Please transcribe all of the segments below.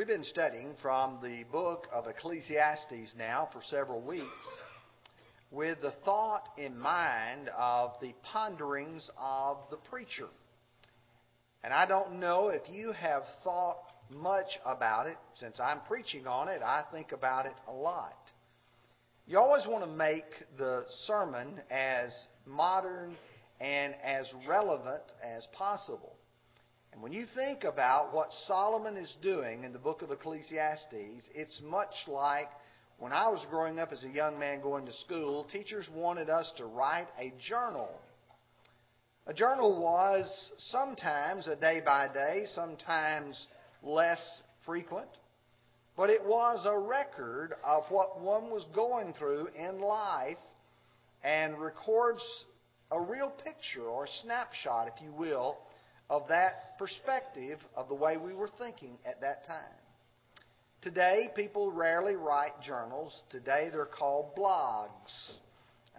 We've been studying from the book of Ecclesiastes now for several weeks with the thought in mind of the ponderings of the preacher. And I don't know if you have thought much about it. Since I'm preaching on it, I think about it a lot. You always want to make the sermon as modern and as relevant as possible. And when you think about what Solomon is doing in the book of Ecclesiastes, it's much like when I was growing up as a young man going to school, teachers wanted us to write a journal. A journal was sometimes a day by day, sometimes less frequent, but it was a record of what one was going through in life and records a real picture or snapshot, if you will, of that perspective of the way we were thinking at that time. Today, people rarely write journals. Today, they're called blogs.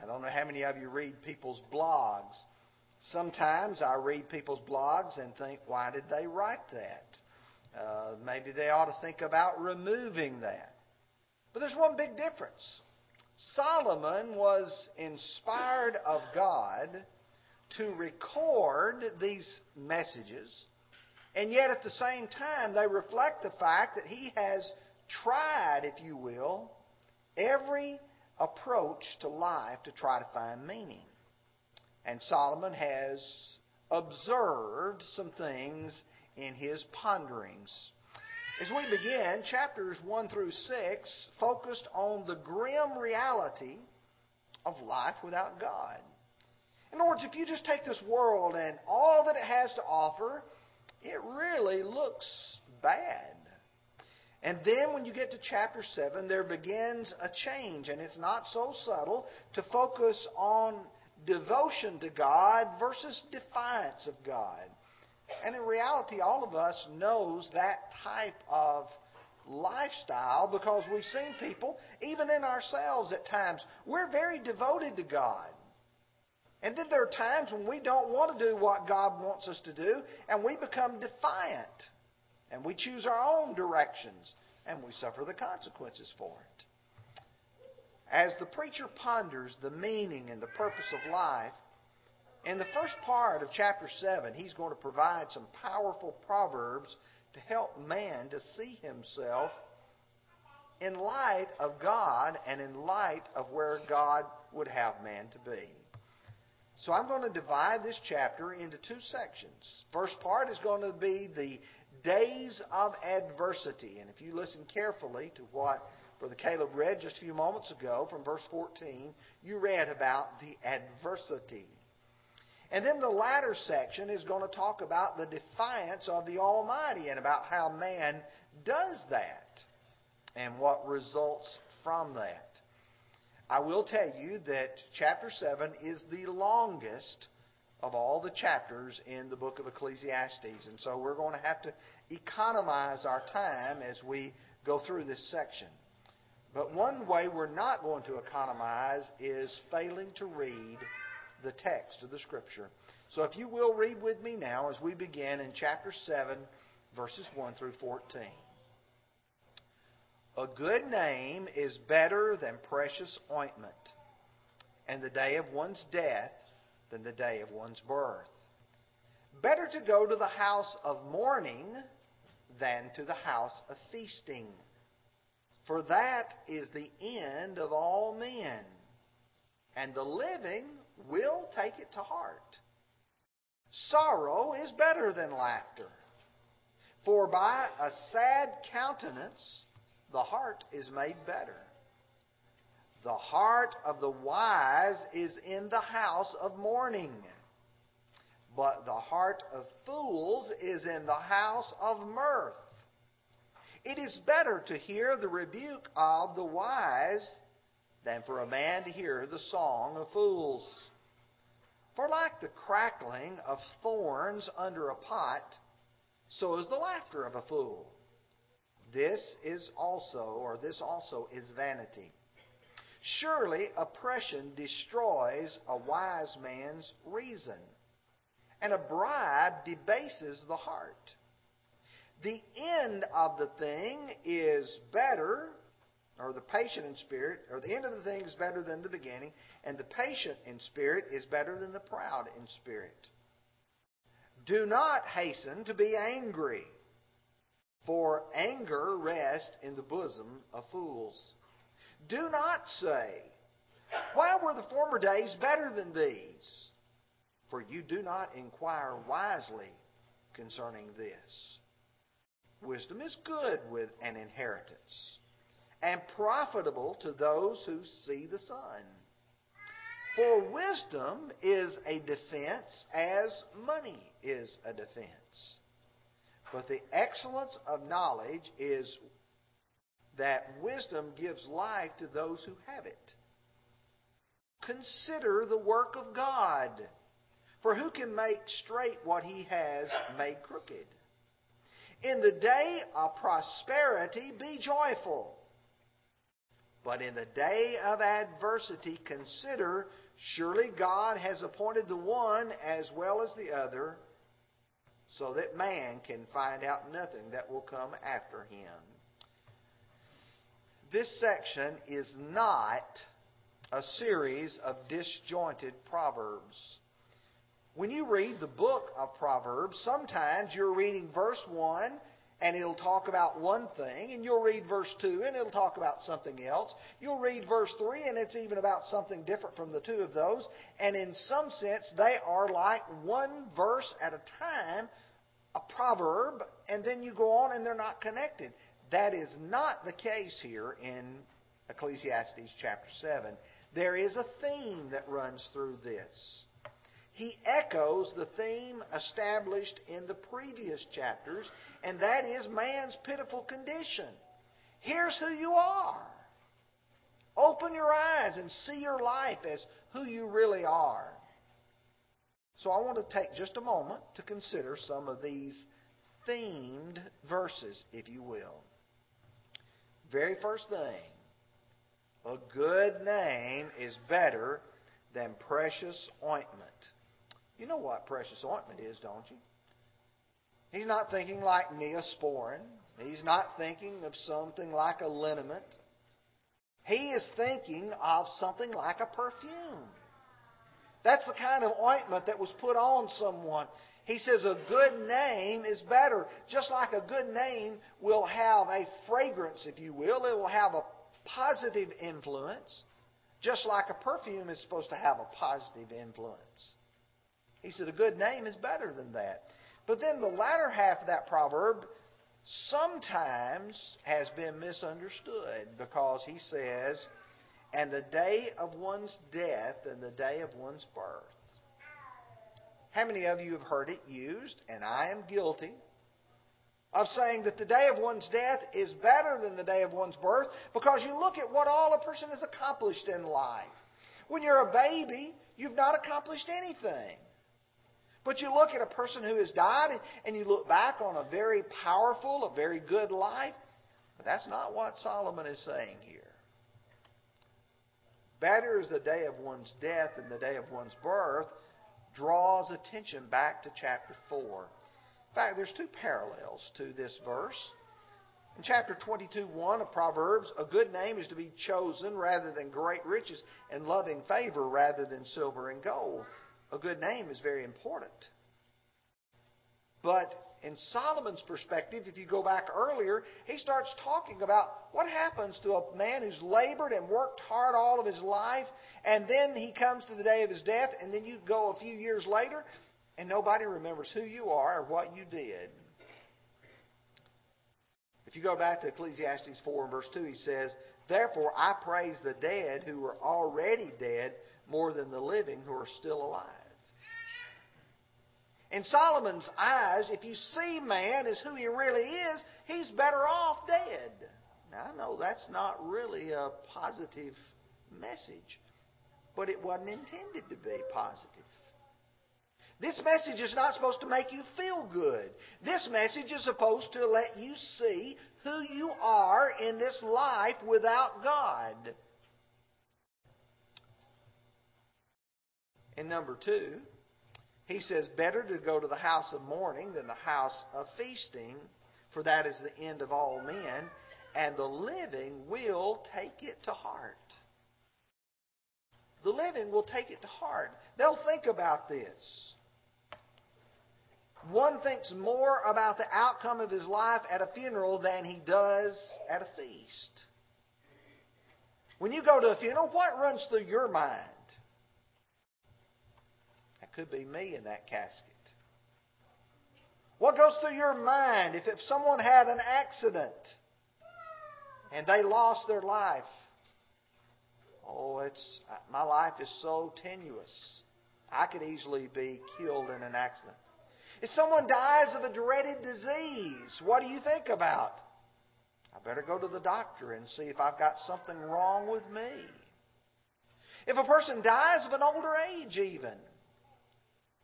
I don't know how many of you read people's blogs. Sometimes I read people's blogs and think, why did they write that? Uh, maybe they ought to think about removing that. But there's one big difference. Solomon was inspired of God to record these messages, and yet at the same time, they reflect the fact that he has tried, if you will, every approach to life to try to find meaning. And Solomon has observed some things in his ponderings. As we begin, chapters 1 through 6 focused on the grim reality of life without God. In other words, if you just take this world and all that it has to offer, it really looks bad. And then when you get to chapter 7, there begins a change, and it's not so subtle, to focus on devotion to God versus defiance of God. And in reality, all of us knows that type of lifestyle because we've seen people, even in ourselves at times, we're very devoted to God. And then there are times when we don't want to do what God wants us to do, and we become defiant. And we choose our own directions, and we suffer the consequences for it. As the preacher ponders the meaning and the purpose of life, in the first part of chapter 7, he's going to provide some powerful proverbs to help man to see himself in light of God and in light of where God would have man to be. So I'm going to divide this chapter into two sections. First part is going to be the days of adversity. And if you listen carefully to what Brother Caleb read just a few moments ago from verse 14, you read about the adversity. And then the latter section is going to talk about the defiance of the Almighty and about how man does that and what results from that. I will tell you that chapter 7 is the longest of all the chapters in the book of Ecclesiastes. And so we're going to have to economize our time as we go through this section. But one way we're not going to economize is failing to read the text of the Scripture. So if you will read with me now as we begin in chapter 7, verses 1 through 14. A good name is better than precious ointment, and the day of one's death than the day of one's birth. Better to go to the house of mourning than to the house of feasting, for that is the end of all men, and the living will take it to heart. Sorrow is better than laughter, for by a sad countenance the heart is made better. The heart of the wise is in the house of mourning, but the heart of fools is in the house of mirth. It is better to hear the rebuke of the wise than for a man to hear the song of fools. For like the crackling of thorns under a pot, so is the laughter of a fool. This is also, or this also is vanity. Surely oppression destroys a wise man's reason, and a bribe debases the heart. The end of the thing is better, or the patient in spirit, or the end of the thing is better than the beginning, and the patient in spirit is better than the proud in spirit. Do not hasten to be angry, for anger rests in the bosom of fools. Do not say, Why were the former days better than these? For you do not inquire wisely concerning this. Wisdom is good with an inheritance, and profitable to those who see the sun. For wisdom is a defense as money is a defense. But the excellence of knowledge is that wisdom gives life to those who have it. Consider the work of God. For who can make straight what he has made crooked? In the day of prosperity, be joyful. But in the day of adversity, consider surely God has appointed the one as well as the other, so that man can find out nothing that will come after him. This section is not a series of disjointed proverbs. When you read the book of Proverbs, sometimes you're reading verse 1 and it'll talk about one thing, and you'll read verse 2 and it'll talk about something else. You'll read verse 3 and it's even about something different from the two of those. And in some sense, they are like one verse at a time, a proverb, and then you go on and they're not connected. That is not the case here in Ecclesiastes chapter 7. There is a theme that runs through this he echoes the theme established in the previous chapters, and that is man's pitiful condition. Here's who you are. Open your eyes and see your life as who you really are. So I want to take just a moment to consider some of these themed verses, if you will. Very first thing, a good name is better than precious ointment. You know what precious ointment is, don't you? He's not thinking like neosporin. He's not thinking of something like a liniment. He is thinking of something like a perfume. That's the kind of ointment that was put on someone. He says a good name is better. Just like a good name will have a fragrance, if you will, it will have a positive influence, just like a perfume is supposed to have a positive influence. He said, A good name is better than that. But then the latter half of that proverb sometimes has been misunderstood because he says, And the day of one's death and the day of one's birth. How many of you have heard it used, and I am guilty, of saying that the day of one's death is better than the day of one's birth because you look at what all a person has accomplished in life. When you're a baby, you've not accomplished anything. But you look at a person who has died and you look back on a very powerful, a very good life. But that's not what Solomon is saying here. Better is the day of one's death than the day of one's birth draws attention back to chapter 4. In fact, there's two parallels to this verse. In chapter 22, 1 of Proverbs, a good name is to be chosen rather than great riches, and loving favor rather than silver and gold a good name is very important. But in Solomon's perspective, if you go back earlier, he starts talking about what happens to a man who's labored and worked hard all of his life, and then he comes to the day of his death, and then you go a few years later, and nobody remembers who you are or what you did. If you go back to Ecclesiastes 4 and verse 2, he says, Therefore I praise the dead who are already dead more than the living who are still alive. In Solomon's eyes, if you see man as who he really is, he's better off dead. Now, I know that's not really a positive message, but it wasn't intended to be positive. This message is not supposed to make you feel good. This message is supposed to let you see who you are in this life without God. And number two, he says, Better to go to the house of mourning than the house of feasting, for that is the end of all men, and the living will take it to heart. The living will take it to heart. They'll think about this. One thinks more about the outcome of his life at a funeral than he does at a feast. When you go to a funeral, what runs through your mind? Could be me in that casket. What goes through your mind if, if someone had an accident and they lost their life? Oh, it's uh, my life is so tenuous. I could easily be killed in an accident. If someone dies of a dreaded disease, what do you think about? I better go to the doctor and see if I've got something wrong with me. If a person dies of an older age, even,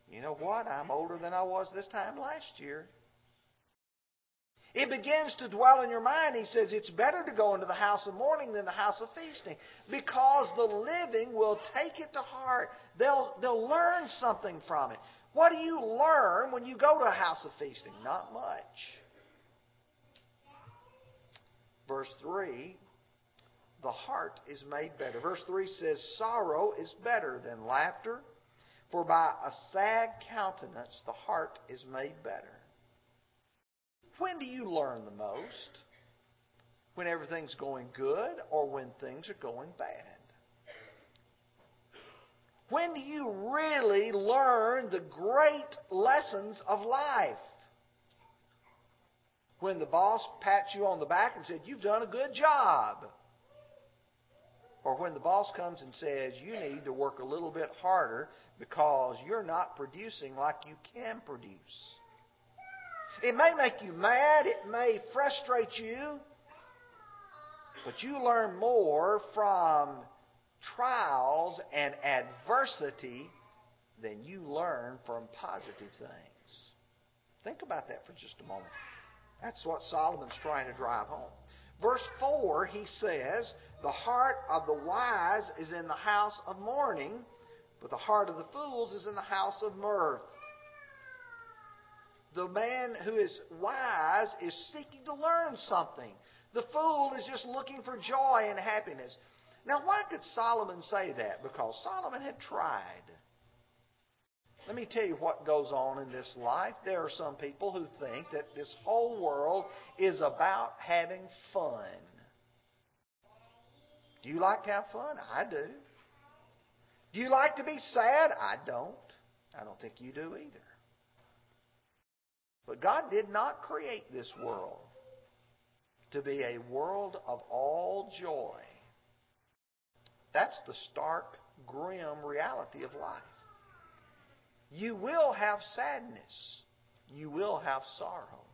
you know what? I'm older than I was this time last year. It begins to dwell in your mind. He says it's better to go into the house of mourning than the house of feasting because the living will take it to heart. They'll, they'll learn something from it. What do you learn when you go to a house of feasting? Not much. Verse 3 the heart is made better. Verse 3 says, Sorrow is better than laughter, for by a sad countenance the heart is made better. When do you learn the most? When everything's going good or when things are going bad? When do you really learn the great lessons of life? When the boss pats you on the back and said, You've done a good job. Or when the boss comes and says, You need to work a little bit harder because you're not producing like you can produce. It may make you mad, it may frustrate you, but you learn more from trials and adversity than you learn from positive things. Think about that for just a moment. That's what Solomon's trying to drive home. Verse 4, he says, The heart of the wise is in the house of mourning, but the heart of the fools is in the house of mirth. The man who is wise is seeking to learn something. The fool is just looking for joy and happiness. Now, why could Solomon say that? Because Solomon had tried. Let me tell you what goes on in this life. There are some people who think that this whole world is about having fun. Do you like to have fun? I do. Do you like to be sad? I don't. I don't think you do either. But God did not create this world to be a world of all joy. That's the stark, grim reality of life. You will have sadness. You will have sorrow.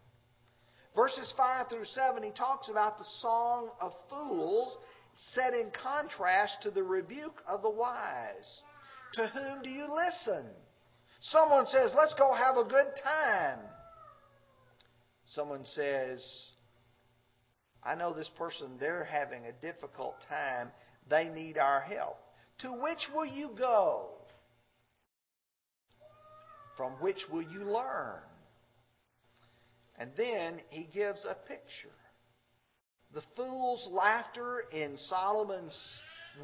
Verses 5 through 7, he talks about the song of fools set in contrast to the rebuke of the wise. To whom do you listen? Someone says, Let's go have a good time. Someone says, I know this person, they're having a difficult time. They need our help. To which will you go? From which will you learn? And then he gives a picture. The fool's laughter in Solomon's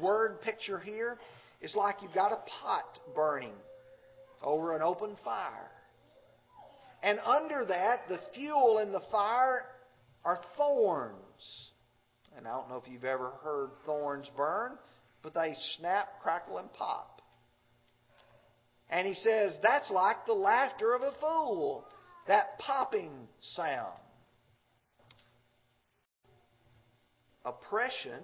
word picture here is like you've got a pot burning over an open fire. And under that, the fuel in the fire are thorns. And I don't know if you've ever heard thorns burn, but they snap, crackle, and pop. And he says that's like the laughter of a fool, that popping sound. Oppression,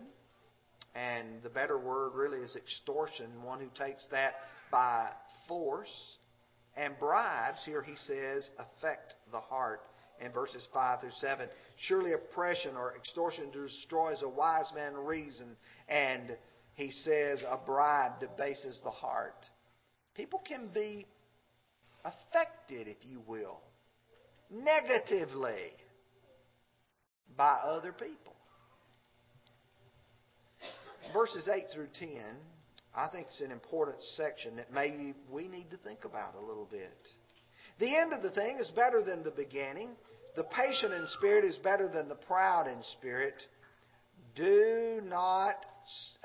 and the better word really is extortion, one who takes that by force and bribes, here he says, affect the heart in verses 5 through 7. Surely oppression or extortion destroys a wise man's reason, and he says a bribe debases the heart. People can be affected, if you will, negatively by other people. Verses 8 through 10 I think it's an important section that maybe we need to think about a little bit. The end of the thing is better than the beginning. The patient in spirit is better than the proud in spirit. Do not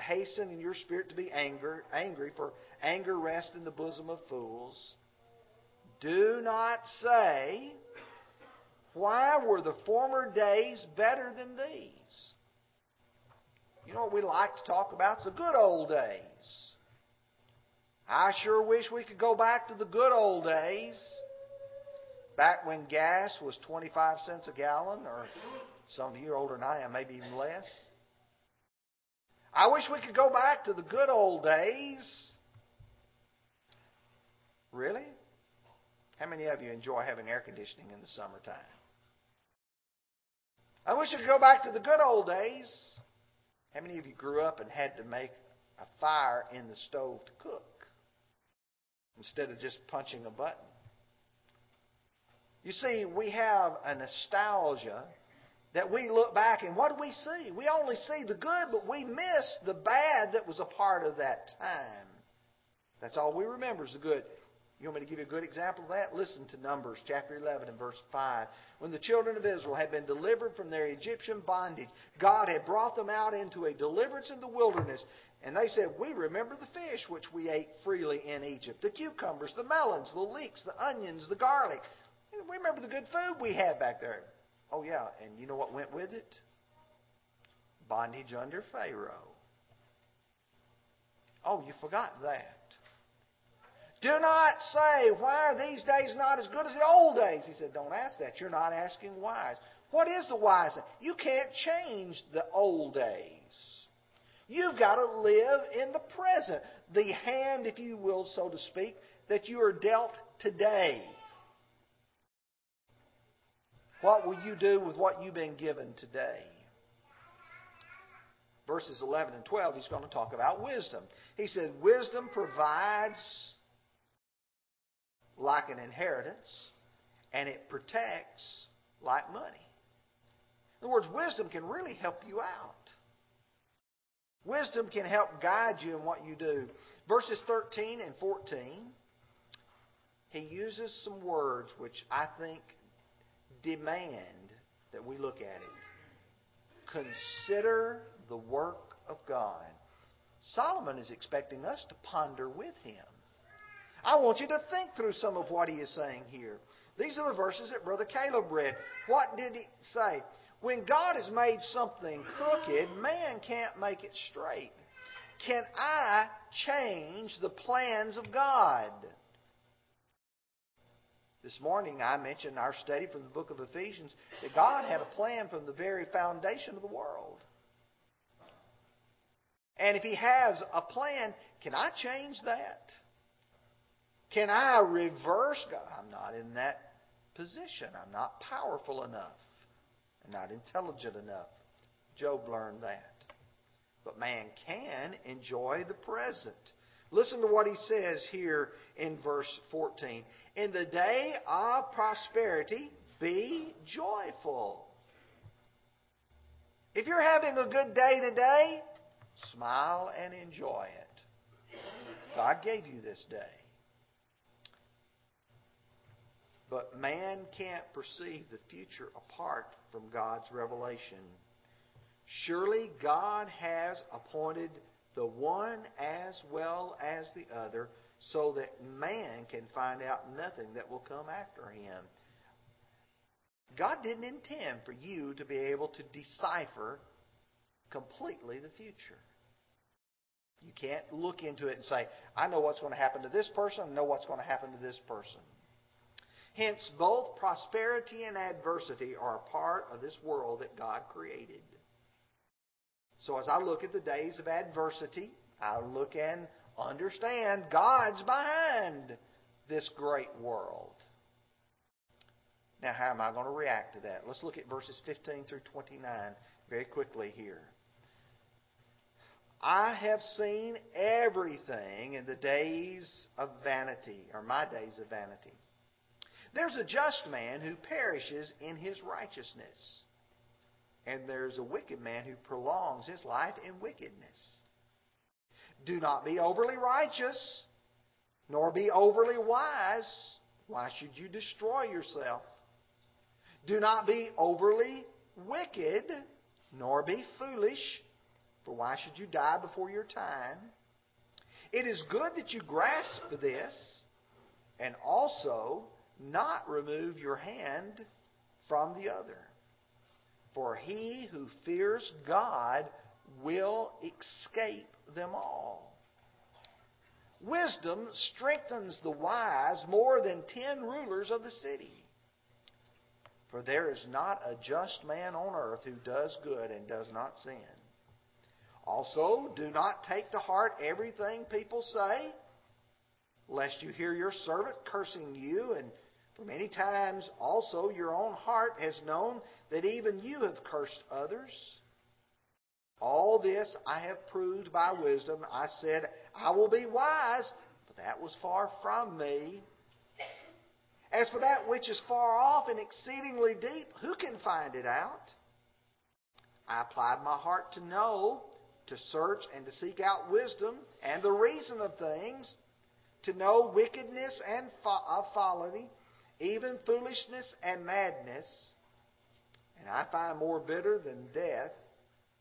hasten in your spirit to be anger, angry, for anger rests in the bosom of fools. Do not say, Why were the former days better than these? You know what we like to talk about? It's the good old days. I sure wish we could go back to the good old days. Back when gas was 25 cents a gallon, or some of you are older than I am, maybe even less. I wish we could go back to the good old days. Really? How many of you enjoy having air conditioning in the summertime? I wish we could go back to the good old days. How many of you grew up and had to make a fire in the stove to cook instead of just punching a button? You see, we have a nostalgia that we look back and what do we see? We only see the good, but we miss the bad that was a part of that time. That's all we remember is the good. You want me to give you a good example of that? Listen to Numbers chapter 11 and verse 5. When the children of Israel had been delivered from their Egyptian bondage, God had brought them out into a deliverance in the wilderness. And they said, We remember the fish which we ate freely in Egypt, the cucumbers, the melons, the leeks, the onions, the garlic. We remember the good food we had back there. Oh, yeah, and you know what went with it? Bondage under Pharaoh. Oh, you forgot that. Do not say, Why are these days not as good as the old days? He said, Don't ask that. You're not asking wise. What is the wise? You can't change the old days. You've got to live in the present. The hand, if you will, so to speak, that you are dealt today. What will you do with what you've been given today? Verses 11 and 12, he's going to talk about wisdom. He said, Wisdom provides like an inheritance, and it protects like money. In other words, wisdom can really help you out. Wisdom can help guide you in what you do. Verses 13 and 14, he uses some words which I think demand that we look at it. Consider the work of God. Solomon is expecting us to ponder with him. I want you to think through some of what he is saying here. These are the verses that Brother Caleb read. What did he say? When God has made something crooked, man can't make it straight. Can I change the plans of God? This morning I mentioned our study from the book of Ephesians that God had a plan from the very foundation of the world. And if He has a plan, can I change that? Can I reverse God? I'm not in that position. I'm not powerful enough. I'm not intelligent enough. Job learned that. But man can enjoy the present. Listen to what he says here in verse 14. In the day of prosperity, be joyful. If you're having a good day today, smile and enjoy it. God gave you this day. But man can't perceive the future apart from God's revelation. Surely God has appointed the one as well as the other, so that man can find out nothing that will come after him. God didn't intend for you to be able to decipher completely the future. You can't look into it and say, I know what's going to happen to this person, I know what's going to happen to this person. Hence, both prosperity and adversity are a part of this world that God created. So as I look at the days of adversity, I look and understand God's behind this great world. Now, how am I going to react to that? Let's look at verses 15 through 29 very quickly here. I have seen everything in the days of vanity, or my days of vanity. There's a just man who perishes in his righteousness and there's a wicked man who prolongs his life in wickedness. Do not be overly righteous, nor be overly wise. Why should you destroy yourself? Do not be overly wicked, nor be foolish, for why should you die before your time? It is good that you grasp this, and also not remove your hand from the other. For he who fears God will escape them all. Wisdom strengthens the wise more than ten rulers of the city. For there is not a just man on earth who does good and does not sin. Also, do not take to heart everything people say, lest you hear your servant cursing you, and for many times also your own heart has known that even you have cursed others. All this I have proved by wisdom. I said, I will be wise, but that was far from me. As for that which is far off and exceedingly deep, who can find it out? I applied my heart to know, to search and to seek out wisdom and the reason of things, to know wickedness and of folly, even foolishness and madness. And I find more bitter than death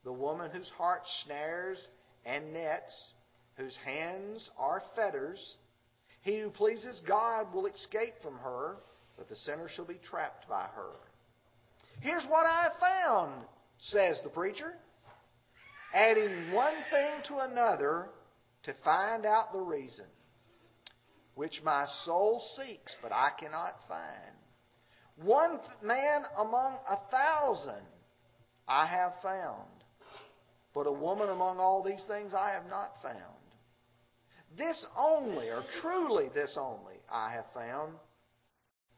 the woman whose heart snares and nets, whose hands are fetters. He who pleases God will escape from her, but the sinner shall be trapped by her. Here's what I found, says the preacher. Adding one thing to another to find out the reason, which my soul seeks, but I cannot find. One man among a thousand I have found but a woman among all these things I have not found. This only, or truly this only, I have found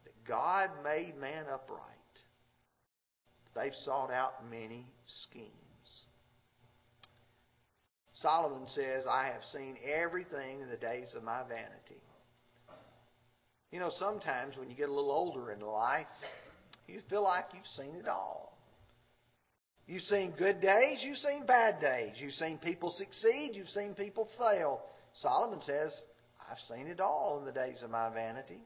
that God made man upright. They've sought out many schemes. Solomon says, I have seen everything in the days of my vanity. You know, sometimes when you get a little older in life, you feel like you've seen it all. You've seen good days, you've seen bad days. You've seen people succeed, you've seen people fail. Solomon says, I've seen it all in the days of my vanity.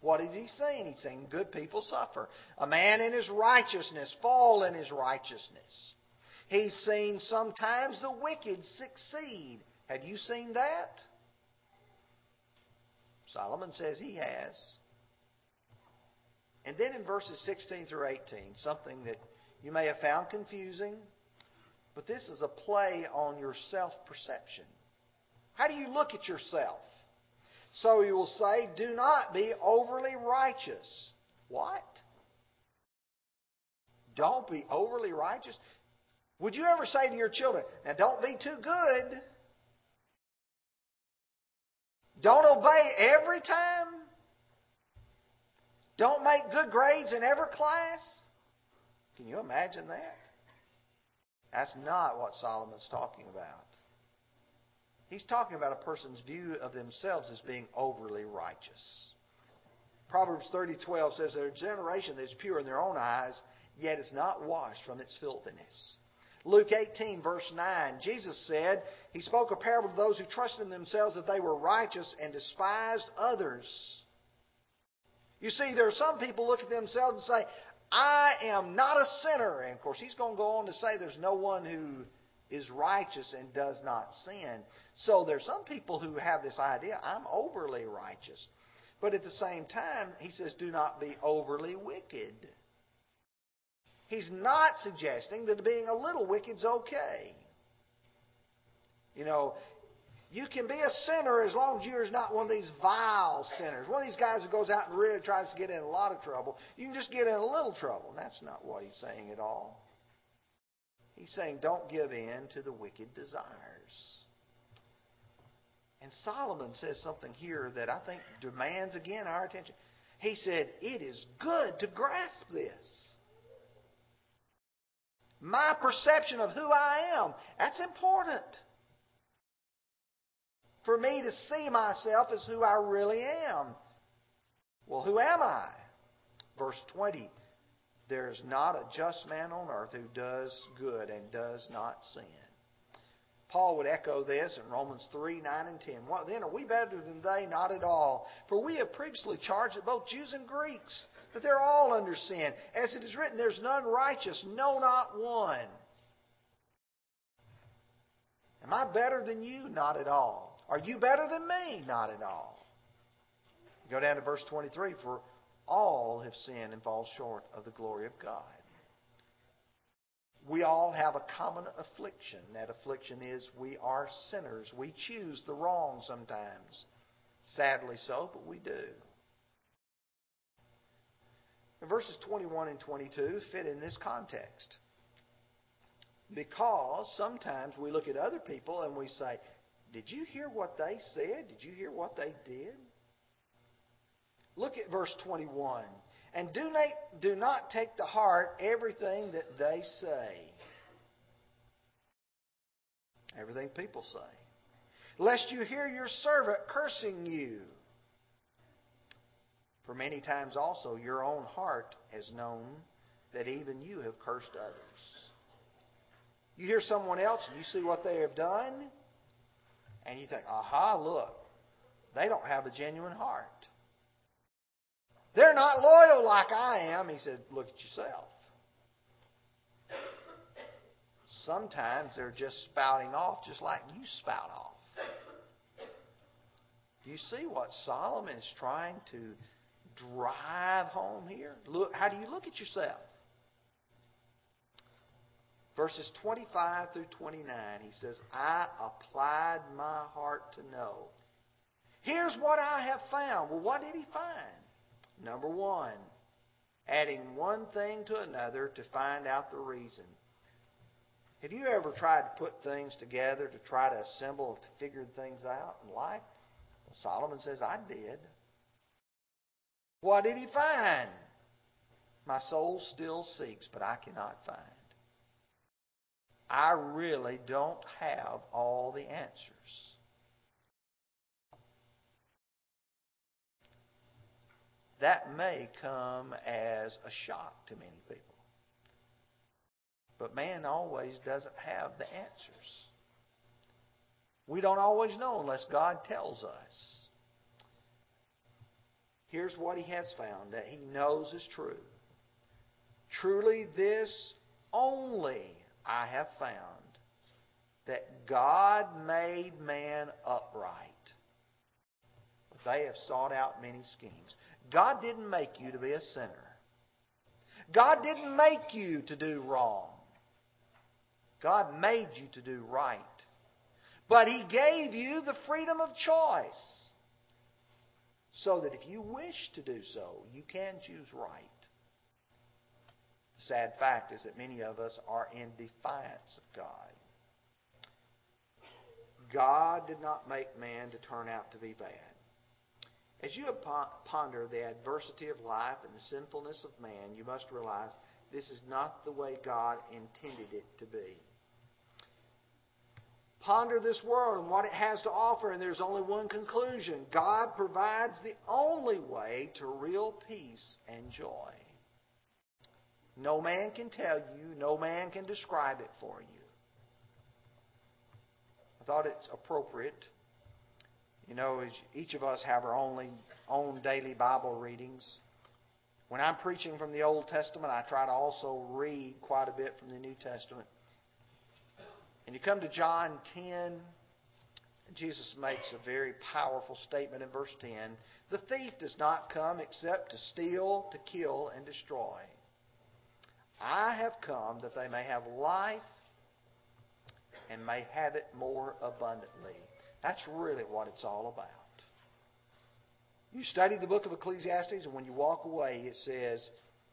What has he seen? He's seen good people suffer. A man in his righteousness fall in his righteousness. He's seen sometimes the wicked succeed. Have you seen that? Solomon says he has. And then in verses 16 through 18, something that you may have found confusing, but this is a play on your self perception. How do you look at yourself? So he will say, Do not be overly righteous. What? Don't be overly righteous. Would you ever say to your children, Now don't be too good? Don't obey every time? Don't make good grades in every class? Can you imagine that? That's not what Solomon's talking about. He's talking about a person's view of themselves as being overly righteous. Proverbs 30:12 says, "There's a generation that is pure in their own eyes, yet is not washed from its filthiness." Luke 18, verse 9, Jesus said, He spoke a parable to those who trusted in themselves that they were righteous and despised others. You see, there are some people look at themselves and say, I am not a sinner. And of course, he's going to go on to say there's no one who is righteous and does not sin. So there's some people who have this idea, I'm overly righteous. But at the same time, he says, do not be overly wicked. He's not suggesting that being a little wicked is okay. You know, you can be a sinner as long as you're not one of these vile sinners. One of these guys who goes out and really tries to get in a lot of trouble. You can just get in a little trouble. And that's not what he's saying at all. He's saying don't give in to the wicked desires. And Solomon says something here that I think demands again our attention. He said, It is good to grasp this. My perception of who I am, that's important for me to see myself as who I really am. Well, who am I? Verse 20 There is not a just man on earth who does good and does not sin. Paul would echo this in Romans 3 9 and 10. What then? Are we better than they? Not at all. For we have previously charged that both Jews and Greeks, that they're all under sin. As it is written, there's none righteous, no, not one. Am I better than you? Not at all. Are you better than me? Not at all. Go down to verse 23 For all have sinned and fall short of the glory of God. We all have a common affliction. That affliction is we are sinners. We choose the wrong sometimes. Sadly so, but we do. And verses 21 and 22 fit in this context. Because sometimes we look at other people and we say, Did you hear what they said? Did you hear what they did? Look at verse 21. And do not, do not take to heart everything that they say. Everything people say. Lest you hear your servant cursing you. For many times also your own heart has known that even you have cursed others. You hear someone else and you see what they have done, and you think, aha, look, they don't have a genuine heart. They're not loyal like I am. He said, Look at yourself. Sometimes they're just spouting off just like you spout off. Do you see what Solomon is trying to drive home here? Look, how do you look at yourself? Verses 25 through 29, he says, I applied my heart to know. Here's what I have found. Well, what did he find? Number one, adding one thing to another to find out the reason. Have you ever tried to put things together to try to assemble, to figure things out in life? Well, Solomon says, I did. What did he find? My soul still seeks, but I cannot find. I really don't have all the answers. That may come as a shock to many people. But man always doesn't have the answers. We don't always know unless God tells us. Here's what he has found that he knows is true. Truly, this only I have found that God made man upright. But they have sought out many schemes. God didn't make you to be a sinner. God didn't make you to do wrong. God made you to do right. But He gave you the freedom of choice. So that if you wish to do so, you can choose right. The sad fact is that many of us are in defiance of God. God did not make man to turn out to be bad. As you ponder the adversity of life and the sinfulness of man, you must realize this is not the way God intended it to be. Ponder this world and what it has to offer, and there's only one conclusion God provides the only way to real peace and joy. No man can tell you, no man can describe it for you. I thought it's appropriate you know, each of us have our only own daily Bible readings. When I'm preaching from the Old Testament, I try to also read quite a bit from the New Testament. And you come to John 10, Jesus makes a very powerful statement in verse 10. The thief does not come except to steal, to kill, and destroy. I have come that they may have life and may have it more abundantly. That's really what it's all about. You study the book of Ecclesiastes, and when you walk away, it says,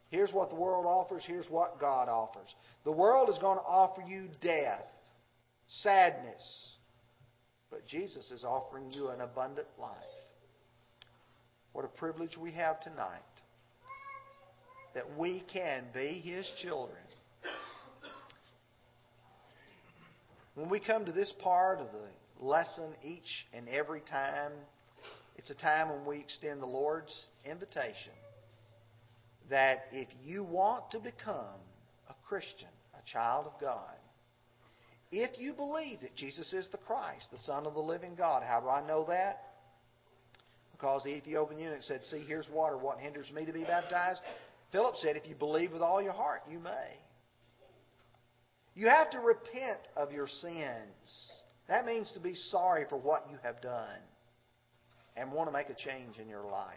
here's what the world offers, here's what God offers. The world is going to offer you death, sadness, but Jesus is offering you an abundant life. What a privilege we have tonight that we can be His children. When we come to this part of the lesson each and every time. It's a time when we extend the Lord's invitation that if you want to become a Christian, a child of God, If you believe that Jesus is the Christ, the Son of the living God, how do I know that? Because the Ethiopian eunuch said, See, here's water. What hinders me to be baptized? Philip said, If you believe with all your heart, you may. You have to repent of your sins. That means to be sorry for what you have done and want to make a change in your life.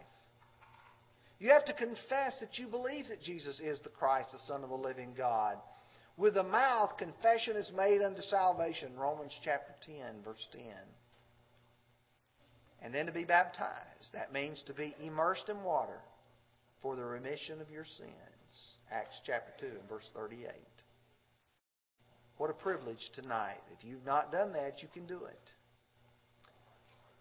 You have to confess that you believe that Jesus is the Christ, the Son of the living God. With the mouth, confession is made unto salvation. Romans chapter 10, verse 10. And then to be baptized. That means to be immersed in water for the remission of your sins. Acts chapter 2 and verse 38. What a privilege tonight. If you've not done that, you can do it.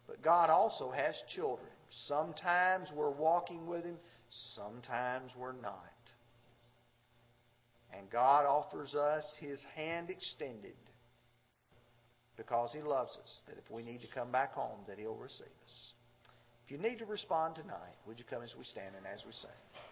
But God also has children. Sometimes we're walking with Him, sometimes we're not. And God offers us His hand extended because He loves us, that if we need to come back home, that He'll receive us. If you need to respond tonight, would you come as we stand and as we sing?